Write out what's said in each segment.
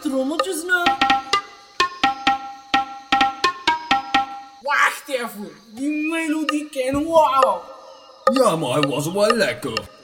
trommeltjes nou? Wacht even, die melodie kennen we al. Ja, maar hij was wel lekker.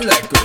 Ja, maar